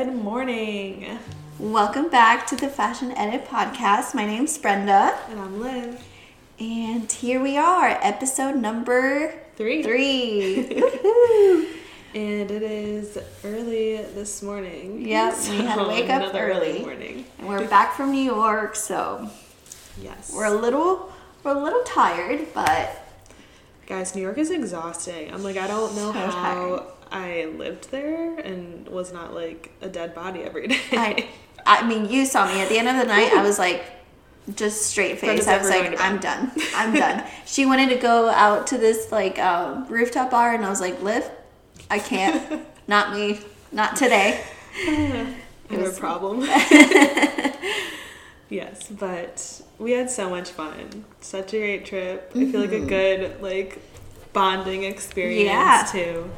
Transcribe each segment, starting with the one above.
Good morning. Welcome back to the Fashion Edit Podcast. My name's Brenda. And I'm Liv. And here we are, episode number Three. three. And it is early this morning. Yep, we had to wake up another early. morning. and we're back from New York, so Yes. we're a little we're a little tired, but Guys, New York is exhausting. I'm like, I don't know So how I lived there and was not like a dead body every day. I I mean you saw me at the end of the night, I was like just straight face. I was like, I'm done. I'm done. She wanted to go out to this like um, rooftop bar, and I was like, Liv, I can't. Not me. Not today. I have was- a problem. yes, but we had so much fun. Such a great trip. I feel like a good like bonding experience Yeah. too.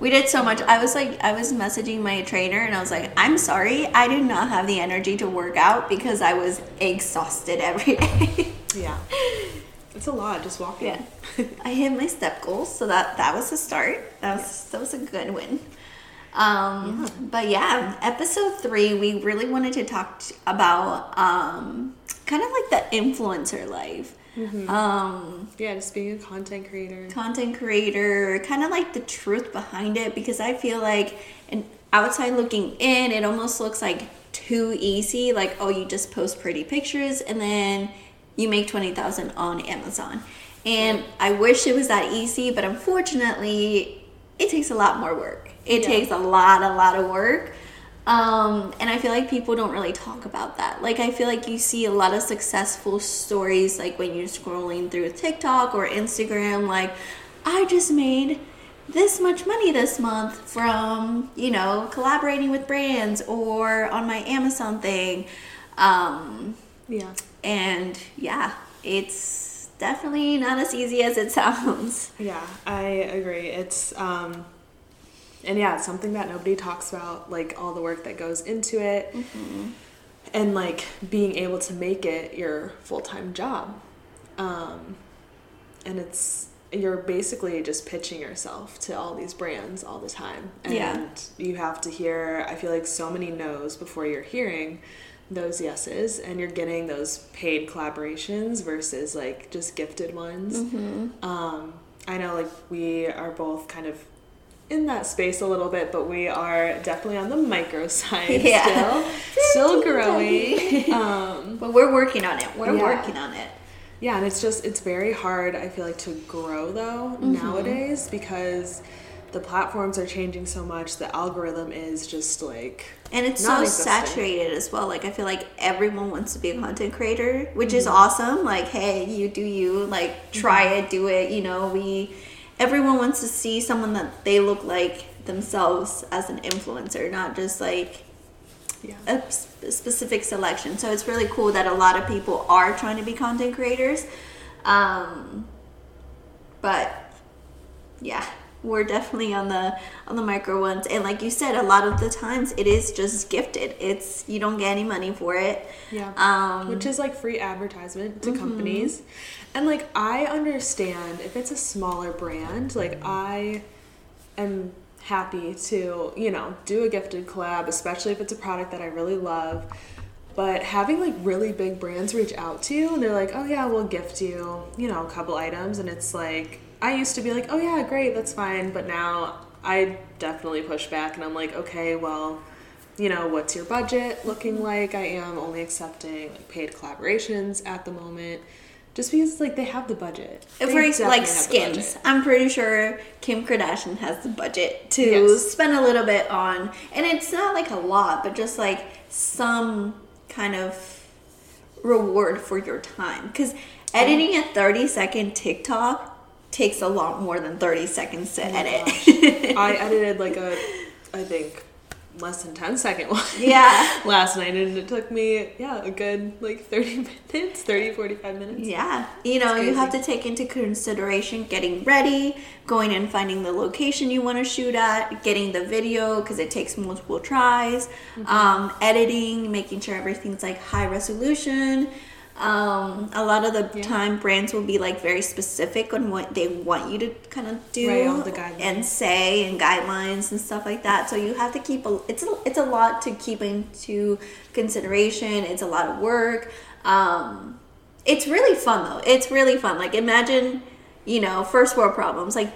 We did so much. I was like, I was messaging my trainer and I was like, I'm sorry, I did not have the energy to work out because I was exhausted every day. Yeah. It's a lot just walking. yeah. I hit my step goals, so that that was a start. That was that was a good win. Um, but yeah, episode three, we really wanted to talk t- about um, kind of like the influencer life. Um, Yeah, just being a content creator. content creator, kind of like the truth behind it because I feel like an outside looking in, it almost looks like too easy. Like, oh, you just post pretty pictures and then you make 20,000 on Amazon. And I wish it was that easy, but unfortunately, it takes a lot more work. It Yeah. takes a lot, a lot of work. Um, and I feel like people don't really talk about that. Like, I feel like you see a lot of successful stories, like when you're scrolling through TikTok or Instagram, like, I just made this much money this month from, you know, collaborating with brands or on my Amazon thing. Um, Yeah. and yeah, it's definitely not as easy as it sounds. Yeah, I agree. It's um and yeah, it's something that nobody talks about, like all the work that goes into it. And like being able to make it your full-time job. Um and it's you're basically just pitching yourself to all these brands all the time. And Yeah. you have to hear I feel like so many no's before you're hearing those yeses and you're getting those paid collaborations versus like just gifted ones. Um, I know like we are both kind of in that space a little bit, but we are definitely on the micro side Yeah. still, still growing. um, But we're working on it. We're Yeah. working on it. yeah, and it's just it's very hard. I feel like to grow though Mm-hmm. nowadays because the platforms are changing so much. The algorithm is just like And it's so saturated as well. Like I feel like everyone wants to be a content creator, which is Mm-hmm. awesome. Like, hey, you do you, like try it, do it. You know, we everyone wants to see someone that they look like themselves as an influencer, not just like yeah. a s- specific selection. So it's really cool that a lot of people are trying to be content creators. Um, but yeah, we're definitely on the on the micro ones. And like you said, a lot of the times it is just gifted. It's you don't get any money for it. Yeah. Um, Which is like free advertisement to companies. And like I understand if it's a smaller brand, like I am happy to, you know, do a gifted collab, especially if it's a product that I really love. But having like really big brands reach out to you and they're like, oh yeah, we'll gift you, you know, a couple items. And it's like, I used to be like, oh yeah, great, that's fine. But now I definitely push back and I'm like, okay, well, you know, what's your budget looking like? I am only accepting like paid collaborations at the moment. Just because like they have the budget. If we're like Skims. I'm pretty sure Kim Kardashian has the budget to Yes. spend a little bit on, and it's not like a lot, but just like some kind of reward for your time. Because editing a 30 second TikTok takes a lot more than 30 seconds to Oh edit. I edited like a, I think, less than 10 second one. Yeah. Last night, and it took me, yeah, a good like 30 minutes, 30, 45 minutes. Yeah, you know, you have to take into consideration getting ready, going and finding the location you want to shoot at, getting the video because it takes multiple tries, Mm-hmm. um, editing, making sure everything's like high resolution, Um, a lot of the Yeah. time, brands will be like very specific on what they want you to kind of do Right, all the guidelines. and say and guidelines and stuff like that. So you have to keep a it's a, it's a lot to keep into consideration. It's a lot of work. Um, it's really fun though. It's really fun. Like imagine, you know, first world problems. Like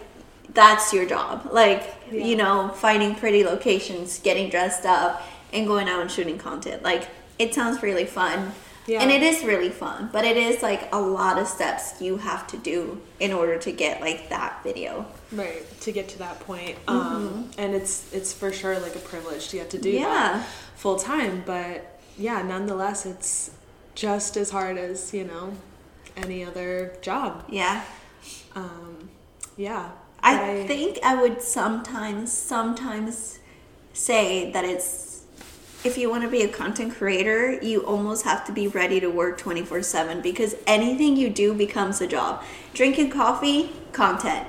that's your job. Like Yeah. you know, finding pretty locations, getting dressed up, and going out and shooting content. Like it sounds really fun. Yeah. And it is really fun, but it is like a lot of steps you have to do in order to get like that video. Right to get to that point, um, and it's it's for sure like a privilege to get to do Yeah. that full time. But yeah, nonetheless, it's just as hard as you know any other job. Yeah. Um, yeah, I But think I would sometimes, sometimes say that it's if you want to be a content creator, you almost have to be ready to work 24 7 because anything you do becomes a job. Drinking coffee, content.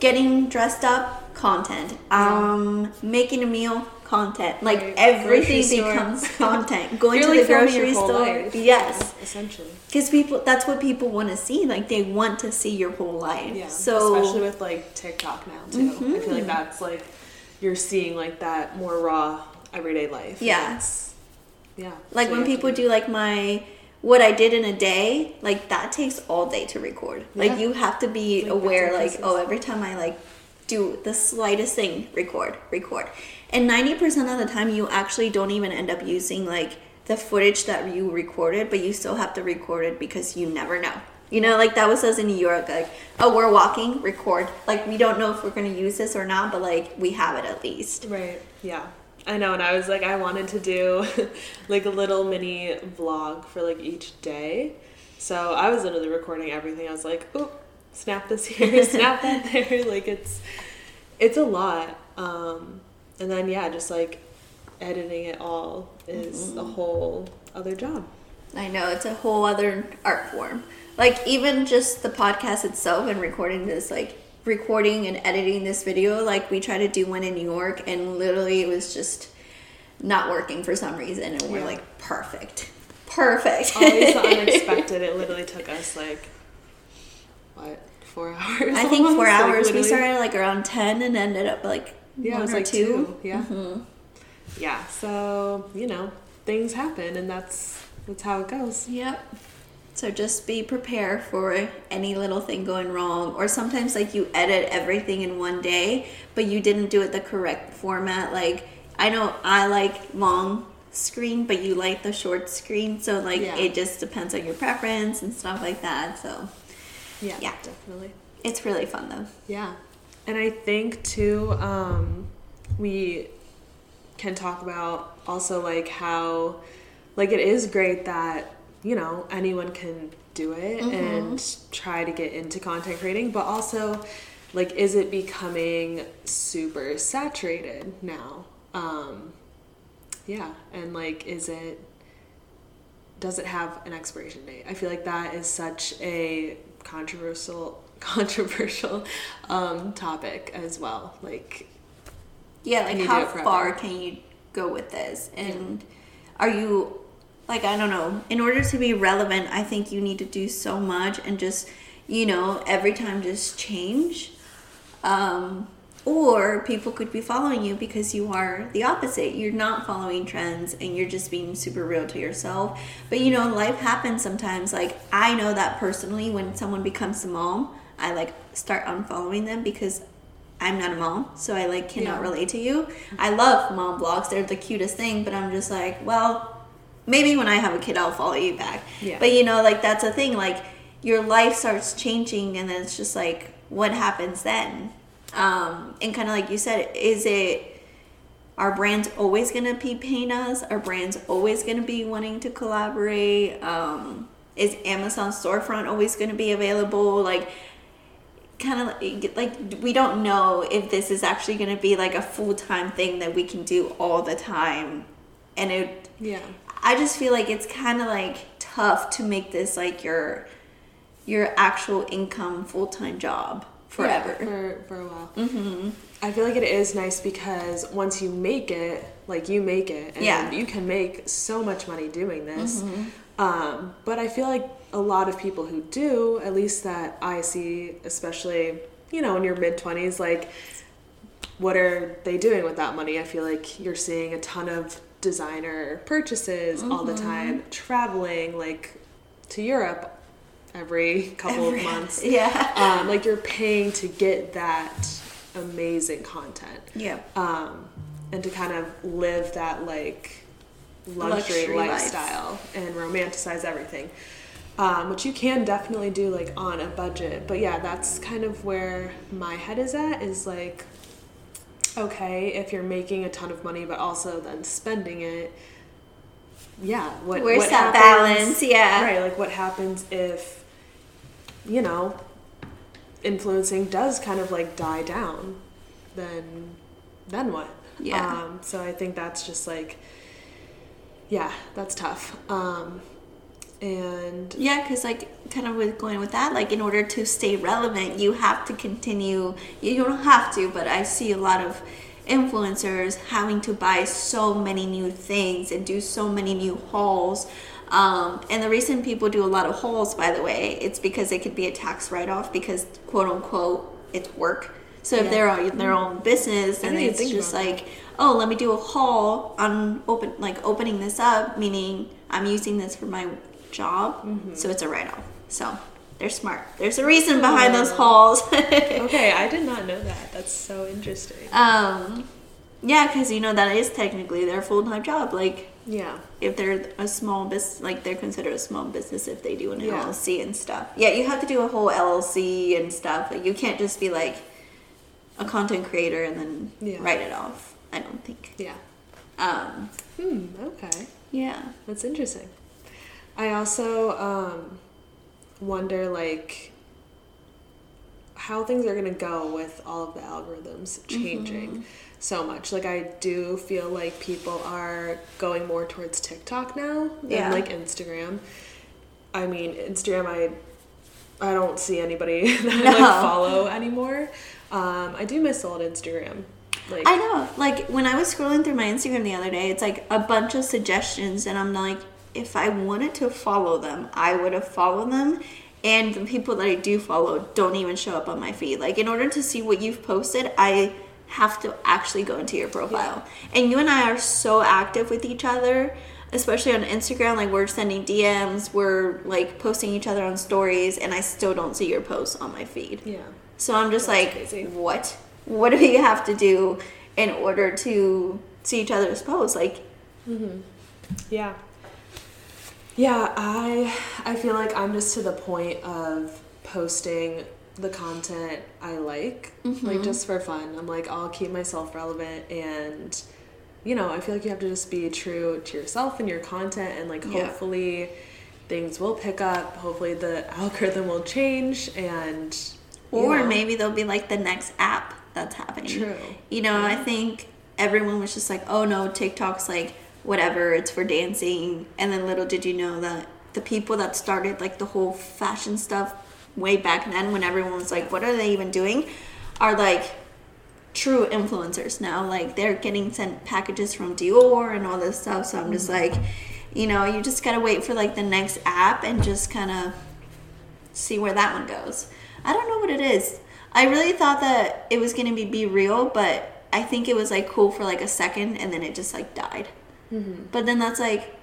Getting dressed up, content. Um, making a meal, content. Like Right. everything becomes content. Going to the grocery store, life. yes. Yeah, essentially. Because people, that's what people want to see. Like they want to see your whole life. Yeah, So especially with like TikTok now too. I feel like that's like you're seeing like that more raw everyday life. Yes. Yeah. yeah. like so when people do like my what I did in a day, like that takes all day to record. Like you have to be Like aware, like oh, every time I like do the slightest thing, record, record, and ninety percent of the time you actually don't even end up using like the footage that you recorded, but you still have to record it because you never know. You know, like that was us in New York, like, oh, we're walking, record. Like, we don't know if we're gonna use this or not, but like, we have it at least. Right. Yeah. I know, and I was like, I wanted to do like a little mini vlog for like each day. So I was literally recording everything. I was like, oop, snap this here, snap that there. Like it's it's a lot. Um, and then yeah, just like editing it all is a whole other job. I know it's a whole other art form. Like even just the podcast itself and recording this, like recording and editing this video, like we tried to do one in New York and literally it was just not working for some reason, and we're Yeah. like perfect, perfect. Always the unexpected. It literally took us like what four hours? I think almost? four Like, hours. we started like around ten and ended up like Yeah, one it was or like two. two. Yeah. Mm-hmm. Yeah. So you know, things happen, and that's that's how it goes. Yep. So just be prepared for any little thing going wrong. Or sometimes like you edit everything in one day, but you didn't do it the correct format. Like I know I like long screen, but you like the short screen. So like Yeah. it just depends on your preference and stuff like that. So Yeah. Yeah. Definitely. it's really fun though. Yeah. And I think too, um, we can talk about also like how, like, it is great that, you know, anyone can do it and try to get into content creating, but also, like, is it becoming super saturated now? Um, yeah. And, like, is it, does it have an expiration date? I feel like that is such a controversial controversial um, topic as well. Like, Yeah, like how far can you go with this? And are you like I don't know, in order to be relevant, I think you need to do so much and just, you know, every time just change. Um or people could be following you because you are the opposite. You're not following trends and you're just being super real to yourself. But you know, life happens sometimes. Like I know that personally when someone becomes a mom, I like start unfollowing them because I'm not a mom, so I like cannot Yeah. relate to you. I love mom blogs. they're the cutest thing. But I'm just like, well, maybe when I have a kid, I'll follow you back. Yeah. But you know, like that's a thing. Like your life starts changing, and then it's just like, what happens then? Um, and kind of like you said, is it our brands always gonna be paying us? Are brands always gonna be wanting to collaborate? Um, is Amazon storefront always gonna be available? Like kind of like, like we don't know if this is actually going to be like a full-time thing that we can do all the time and it yeah, i just feel like it's kind of like tough to make this like your your actual income full-time job forever Yeah, for for a while. Mm-hmm. I feel like it is nice because once you make it, like you make it, and Yeah. you can make so much money doing this. Um, but I feel like a lot of people who do, at least that I see, especially, you know, in your mid 20s, like, what are they doing with that money? I feel like you're seeing a ton of designer purchases all the time, traveling, like, to Europe every couple Every- of months. Yeah. Um, like, you're paying to get that amazing content Yeah. um, and to kind of live that like luxury, Luxury life. lifestyle and romanticize everything um, which you can definitely do like on a budget but yeah that's kind of where my head is at is like okay if you're making a ton of money but also then spending it yeah what Where's what that happens- balance? Yeah. right like what happens if you know influencing does kind of like die down then then what Yeah. um so i think that's just like yeah that's tough um and Yeah, because like kind of with going with that, like in order to stay relevant, you have to continue. You don't have to, but I see a lot of influencers having to buy so many new things and do so many new hauls. Um, and the reason people do a lot of hauls, by the way, it's because it could be a tax write-off because quote unquote it's work. So if they're on their own business, and it's just like oh let me do a haul on open like opening this up meaning i'm using this for my job Mm-hmm. so it's a write-off. So they're smart. There's a reason behind those hauls okay i did not know that. That's so interesting. Um yeah because you know that is technically their full-time job. Like yeah. if they're a small business like they're considered a small business if they do an Yeah. llc and stuff. Yeah you have to do a whole llc and stuff. Like you can't just be like a content creator and then Yeah. write it off i don't think. Yeah. Um hmm okay. yeah. That's interesting. I also um, wonder like how things are gonna go with all of the algorithms changing so much. Like I do feel like people are going more towards TikTok now than Yeah. like Instagram. I mean, Instagram I I don't see anybody that I like follow anymore. Um, I do miss old Instagram. Like I know. Like when I was scrolling through my Instagram the other day, it's like a bunch of suggestions, and I'm like, if I wanted to follow them, I would have followed them. And the people that I do follow don't even show up on my feed. Like in order to see what you've posted, I have to actually go into your profile. And you and I are so active with each other, especially on Instagram. Like we're sending DMs, we're like posting each other on stories, and I still don't see your posts on my feed. yeah. So I'm just That's like, crazy. what? What do we have to do in order to see each other's posts? Like, mm-hmm. Yeah. Yeah, I I feel like I'm just to the point of posting the content I like, Mm-hmm. like just for fun. I'm like I'll keep myself relevant and you know, I feel like you have to just be true to yourself and your content and like Yeah. hopefully things will pick up. Hopefully the algorithm will change and or know. maybe there'll be like the next app that's happening. True. You know, I think everyone was just like, oh no, TikTok's like whatever, it's for dancing. And then little did you know that the people that started like the whole fashion stuff way back then when everyone was like, what are they even doing? Are like true influencers now. Like they're getting sent packages from Dior and all this stuff. So I'm just mm-hmm. like, you know, you just gotta wait for like the next app and just kind of see where that one goes. I don't know what it is. I really thought that it was gonna be BeReal, but I think it was like cool for like a second and then it just like died. But then that's like,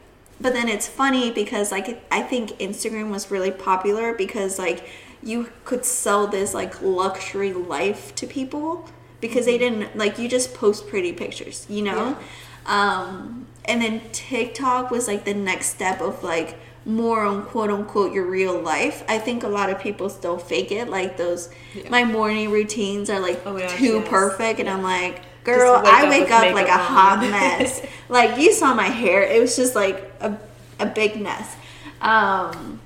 but then it's funny because like I think Instagram was really popular because like you could sell this like luxury life to people because they didn't like you just post pretty pictures, you know. Um, and then TikTok was like the next step of like more on quote unquote your real life. I think a lot of people still fake it. Like those, Yeah. my morning routines are like Oh gosh, too yes. perfect, and I'm like, girl, wake I wake up like a hot mess. like you saw my hair; it was just like a a big mess. Um,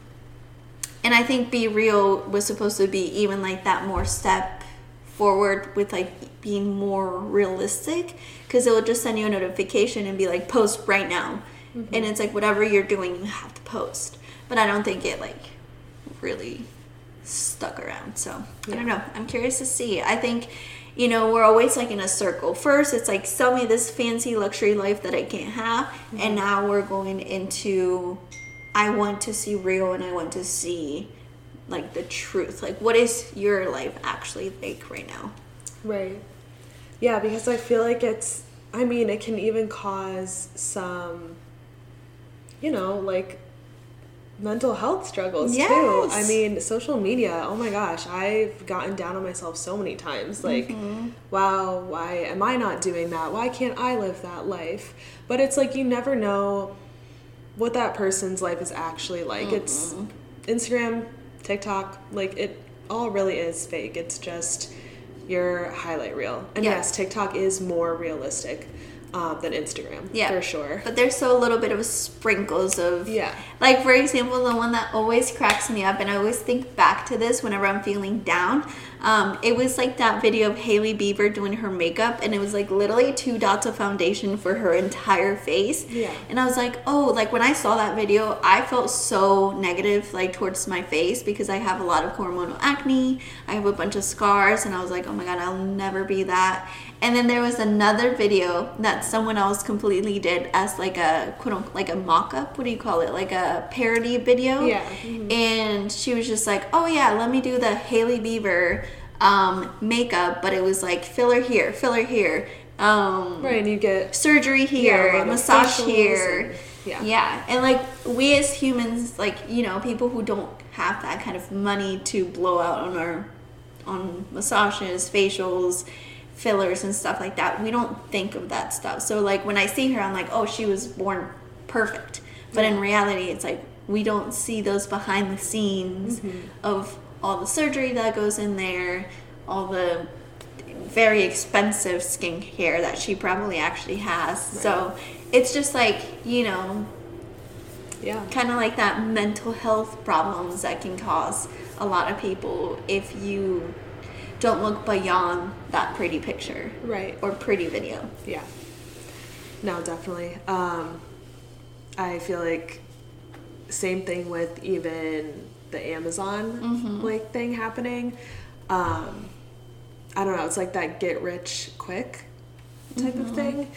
and I think BeReal was supposed to be even like that more step forward with like being more realistic. Because it will just send you a notification and be like post right now. And it's like whatever you're doing you have to post. But i don't think it like really stuck around so i don't know i'm curious to see i think you know we're always like in a circle first it's like sell me this fancy luxury life that i can't have and mm-hmm. now we're going into I want to see real and I want to see like the truth. Like what is your life actually like right now? Right. Yeah, because I feel like it's I mean, it can even cause some you know, like mental health struggles too. I mean, social media, oh my gosh, I've gotten down on myself so many times. Like, mm-hmm. wow, why am I not doing that? Why can't I live that life? But it's like you never know what that person's life is actually like. It's mm-hmm. Instagram, TikTok, like it all really is fake. It's just your highlight reel. And Yeah. yes, TikTok is more realistic um, than Instagram, Yeah. for sure. But there's so a little bit of sprinkles of Yeah. Like for example, the one that always cracks me up, and I always think back to this whenever I'm feeling down. Um, it was like that video of Hailey Bieber doing her makeup, and it was like literally two dots of foundation for her entire face. Yeah. And I was like, oh, like when I saw that video, I felt so negative like towards my face because I have a lot of hormonal acne. I have a bunch of scars, and I was like, oh my god, I'll never be that. And then there was another video that someone else completely did as like a quote unquote like a mock up. What do you call it? Like a parody video. Yeah. And she was just like, oh yeah, let me do the Hailey Bieber um, makeup, but it was like filler here, filler here. Um, Right, and you get surgery here, of massage here. and- yeah. yeah. And like we as humans, like, you know, people who don't have that kind of money to blow out on our on massages, facials, fillers and stuff like that, we don't think of that stuff. So like when I see her I'm like, "Oh, she was born perfect." But in reality, it's like we don't see those behind the scenes Mm-hmm. of all the surgery that goes in there, all the very expensive skincare that she probably actually has. So it's just like, you know, yeah. kind of like that mental health problems that can cause a lot of people if you don't look beyond that pretty picture Right. or pretty video. Yeah. No, definitely. Um, I feel like same thing with even the Amazon like thing happening. Um, I don't know. It's like that get rich quick type of thing,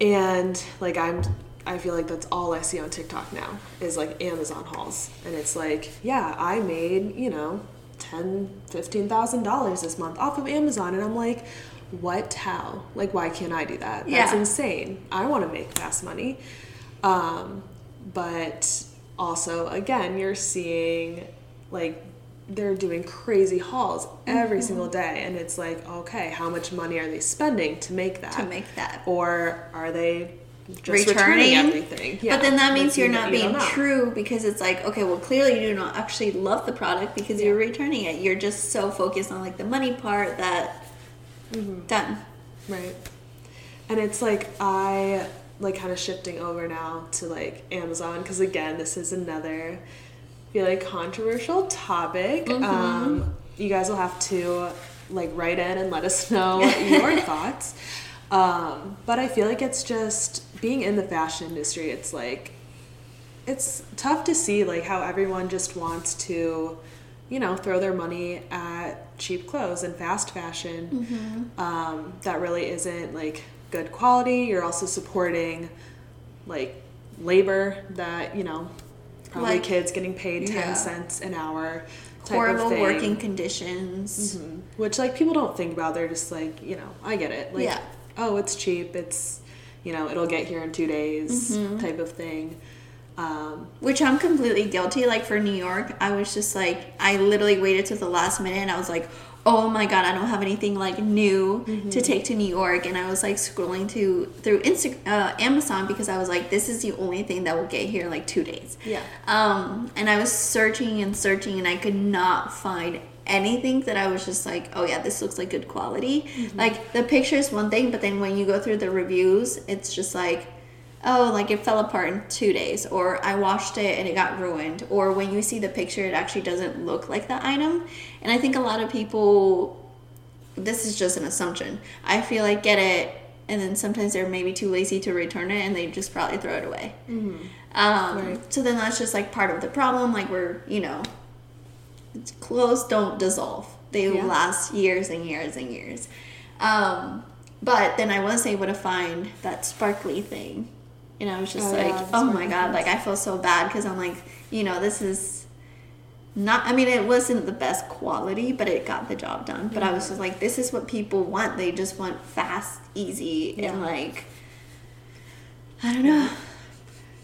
and like I'm. I feel like that's all I see on TikTok now is like Amazon hauls, and it's like, yeah, I made you know ten, fifteen thousand dollars this month off of Amazon, and I'm like, what? How? Like, why can't I do that? That's Yeah. insane. I want to make fast money, um, but also again, you're seeing like they're doing crazy hauls every Mm-hmm. single day, and it's like, okay, how much money are they spending to make that? To make that. or are they just returning, everything? But then that means you you're don't- you being true because it's like, okay, well, clearly you do not actually love the product because you're returning it. You're just so focused on like the money part that Mm-hmm. done. Right. And it's like I like kind of shifting over now to like Amazon because again, this is another I feel like controversial topic. Um, you guys will have to like write in and let us know your thoughts. Um, but I feel like it's just being in the fashion industry. It's like it's tough to see like how everyone just wants to you know throw their money at cheap clothes and fast fashion um, that really isn't like good quality you're also supporting like labor that you know probably Like- kids getting paid 10 Yeah. cents an hour type Horrible of thing. working conditions. Mhm. which like people don't think about they're just like you know i get it like Yeah. oh it's cheap it's you know it'll get here in two days Mm-hmm. type of thing um, Which I'm completely guilty. Like for New York, I was just like, I literally waited to the last minute and I was like, oh my god, I don't have anything like new Mm-hmm. to take to New York. And I was like scrolling to through Insta- uh, Amazon because I was like, this is the only thing that will get here in like two days. Yeah. Um, and I was searching and searching and I could not find anything that I was just like, oh yeah, this looks like good quality. Mm-hmm. Like the picture is one thing, but then when you go through the reviews, it's just like, oh, like it fell apart in two days, or I washed it and it got ruined, or when you see the picture, it actually doesn't look like the item. And I think a lot of people, this is just an assumption. I feel like get it, and then sometimes they're maybe too lazy to return it, and they just probably throw it away. Um, Right. So then that's just like part of the problem. Like we're, you know, clothes don't dissolve. They Yeah. last years and years and years. Um, but then I was able to find that sparkly thing and I was just Oh, like, yeah, oh my god, like I feel so bad because I'm like, you know, this is not. I mean, it wasn't the best quality, but it got the job done. But I was just like, this is what people want. They just want fast, easy, Yeah. and like, I don't know.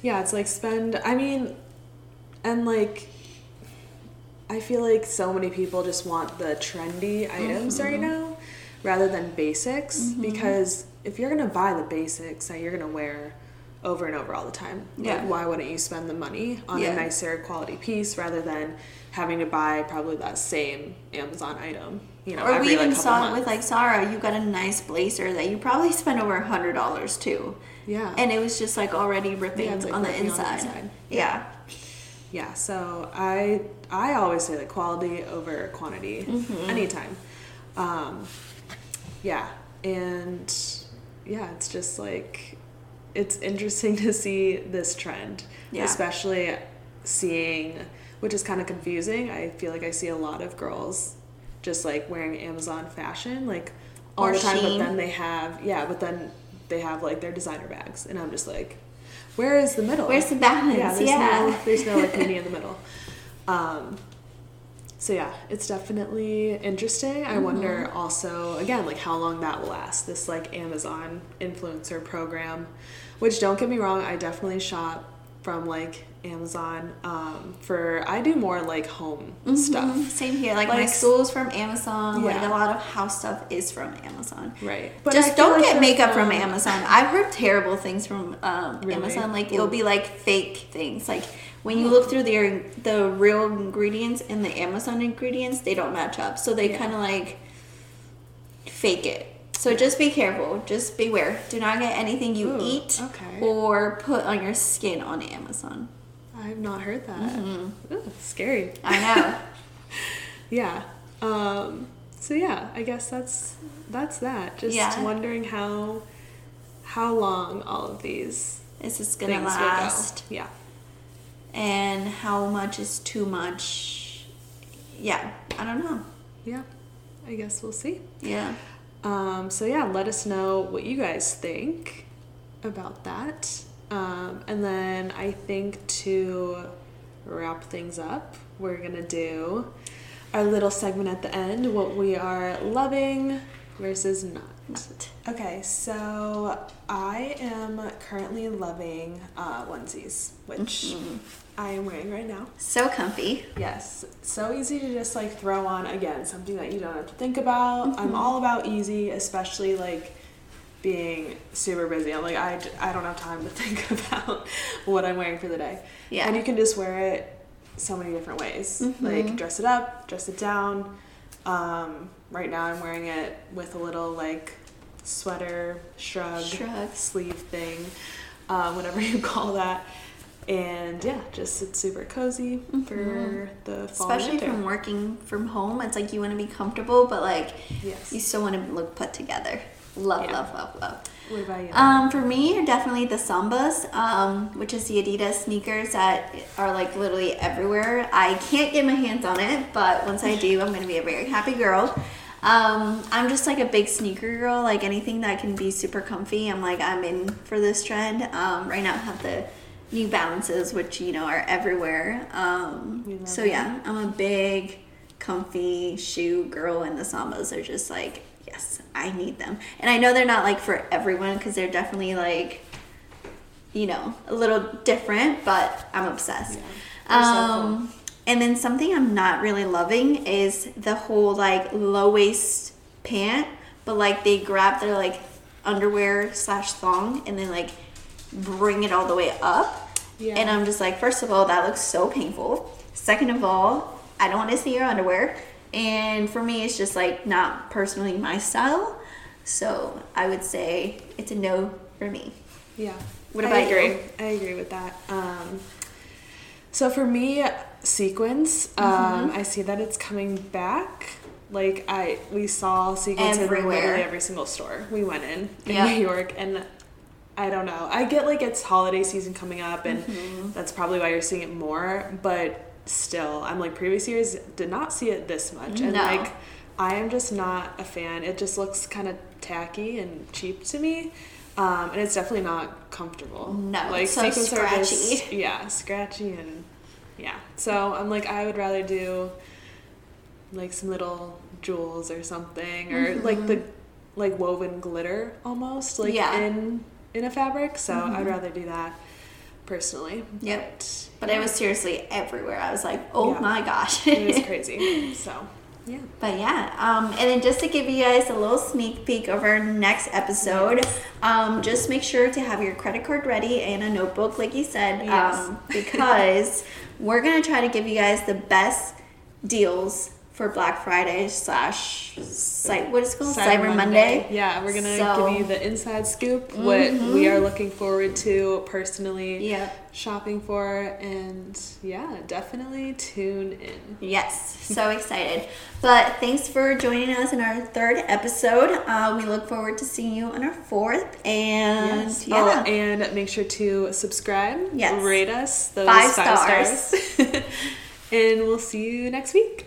Yeah, it's like spend. I mean, and like, I feel like so many people just want the trendy items Mm-hmm. right now rather than basics because if you're gonna buy the basics that you're gonna wear over and over all the time, Yeah. like, why wouldn't you spend the money on Yeah. a nicer quality piece rather than having to buy probably that same Amazon item? You know, Or we even couple saw it with like Zara. You got a nice blazer that you probably spent over a hundred dollars too. yeah, and it was just like already ripping Yeah, like, on, the on the inside. Yeah. Yeah, so I I always say like quality over quantity Mm-hmm. anytime. Um, yeah, and yeah, it's just like it's interesting to see this trend, Yeah. especially seeing which is kind of confusing. I feel like I see a lot of girls just like wearing Amazon fashion like all Or the time, Shein. but then they have yeah, but then they have like their designer bags, and I'm just like, where is the middle? Where's the balance? Yeah, there's Yeah. no there's no like meaning in the middle. Um, so yeah, it's definitely interesting. I wonder Mm-hmm. also again like how long that will last. This like Amazon influencer program, which don't get me wrong, I definitely shop from like Amazon um, for I do more like home Mhm. stuff. Same here. Like, my Like- stool's from Amazon. Like Yeah. a lot of house stuff is from Amazon. Right. But just I don't get makeup from phone- Amazon. I've heard terrible things from um, Really? Amazon. Like it'll be like fake things. Like when you look through the the real ingredients and the Amazon ingredients, they don't match up. So they Yeah. kind of like fake it. So just be careful. Just beware. Do not get anything you Ooh, eat okay. or put on your skin on Amazon. I've not heard that. Mm-hmm. Ooh, scary. I know. Yeah. Um, so yeah, I guess that's that's that. Just Yeah. wondering how how long all of these this is gonna last. will go. Yeah. And how much is too much. Yeah, I don't know. Yeah. I guess we'll see. Yeah. Um, so yeah, let us know what you guys think about that. Um, and then I think to wrap things up, we're gonna do our little segment at the end, what we are loving versus not. Okay, so I am currently loving uh, onesies, which I am wearing right now. So comfy. Yes, so easy to just like throw on again, something that you don't have to think about. I'm all about easy, especially like being super busy. I'm like, I, I don't have time to think about what I'm wearing for the day. Yeah. And you can just wear it so many different ways. Like dress it up, dress it down. Um, right now I'm wearing it with a little like sweater, shrug, Shrug. sleeve thing, uh, whatever you call that. And yeah, just it's super cozy for the fall Especially winter. from working from home, it's like you want to be comfortable, but like Yes. you still want to look put together. Love, Yeah. love, love, love. What about you? Um, for me, are definitely the Sambas, um, which is the Adidas sneakers that are like literally everywhere. I can't get my hands on it, but once I do, I'm gonna be a very happy girl. Um, I'm just like a big sneaker girl. Like anything that can be super comfy, I'm like I'm in for this trend. Um, right now, I have the New Balances, which you know are everywhere. Um, so yeah, I'm a big comfy shoe girl, and the Sambas are just like yes, I need them. And I know they're not like for everyone because they're definitely like you know a little different, but I'm obsessed. Yeah. They're so Um, and then something I'm not really loving is the whole like low waist pant, but like they grab their like underwear slash thong and then like bring it all the way up. Yeah. And I'm just like, first of all, that looks so painful. Second of all, I don't want to see your underwear. And for me, it's just like not personally my style. So I would say it's a no for me. Yeah. What I about you? agree. I agree with that. Um, so for me, sequins, Mm-hmm. um, I see that it's coming back. Like I, we saw sequins in Everywhere. literally every single store we went in in Yeah. New York, and I don't know. I get like it's holiday season coming up, and Mm-hmm. that's probably why you're seeing it more. But still, I'm like previous years did not see it this much, and No. like I am just not a fan. It just looks kind of tacky and cheap to me. Um, and it's definitely not comfortable. No, like it's so sequins are just scratchy. yeah, scratchy and yeah. So I'm like I would rather do like some little jewels or something or like the like woven glitter almost like Mm-hmm. Yeah. Mm-hmm. in in a fabric. So I'd rather do that personally. Yep. But But it was seriously everywhere. I was like, oh Yeah. my gosh. it was crazy. So yeah. But yeah, um, and then just to give you guys a little sneak peek of our next episode, um, just make sure to have your credit card ready and a notebook, like you said, Yes. um, because we're gonna try to give you guys the best deals for Black Friday slash site what is it called Cyber, Monday. Yeah, we're gonna So- Mm-hmm. give you the inside scoop, what we are looking forward to personally Yep. shopping for, and yeah, definitely tune in. Yes, so excited. But thanks for joining us in our third episode. Uh, we look forward to seeing you on our fourth. And Yes. yeah. Oh, and make sure to subscribe. Yes. Rate us those Five five, stars. stars. and we'll see you next week.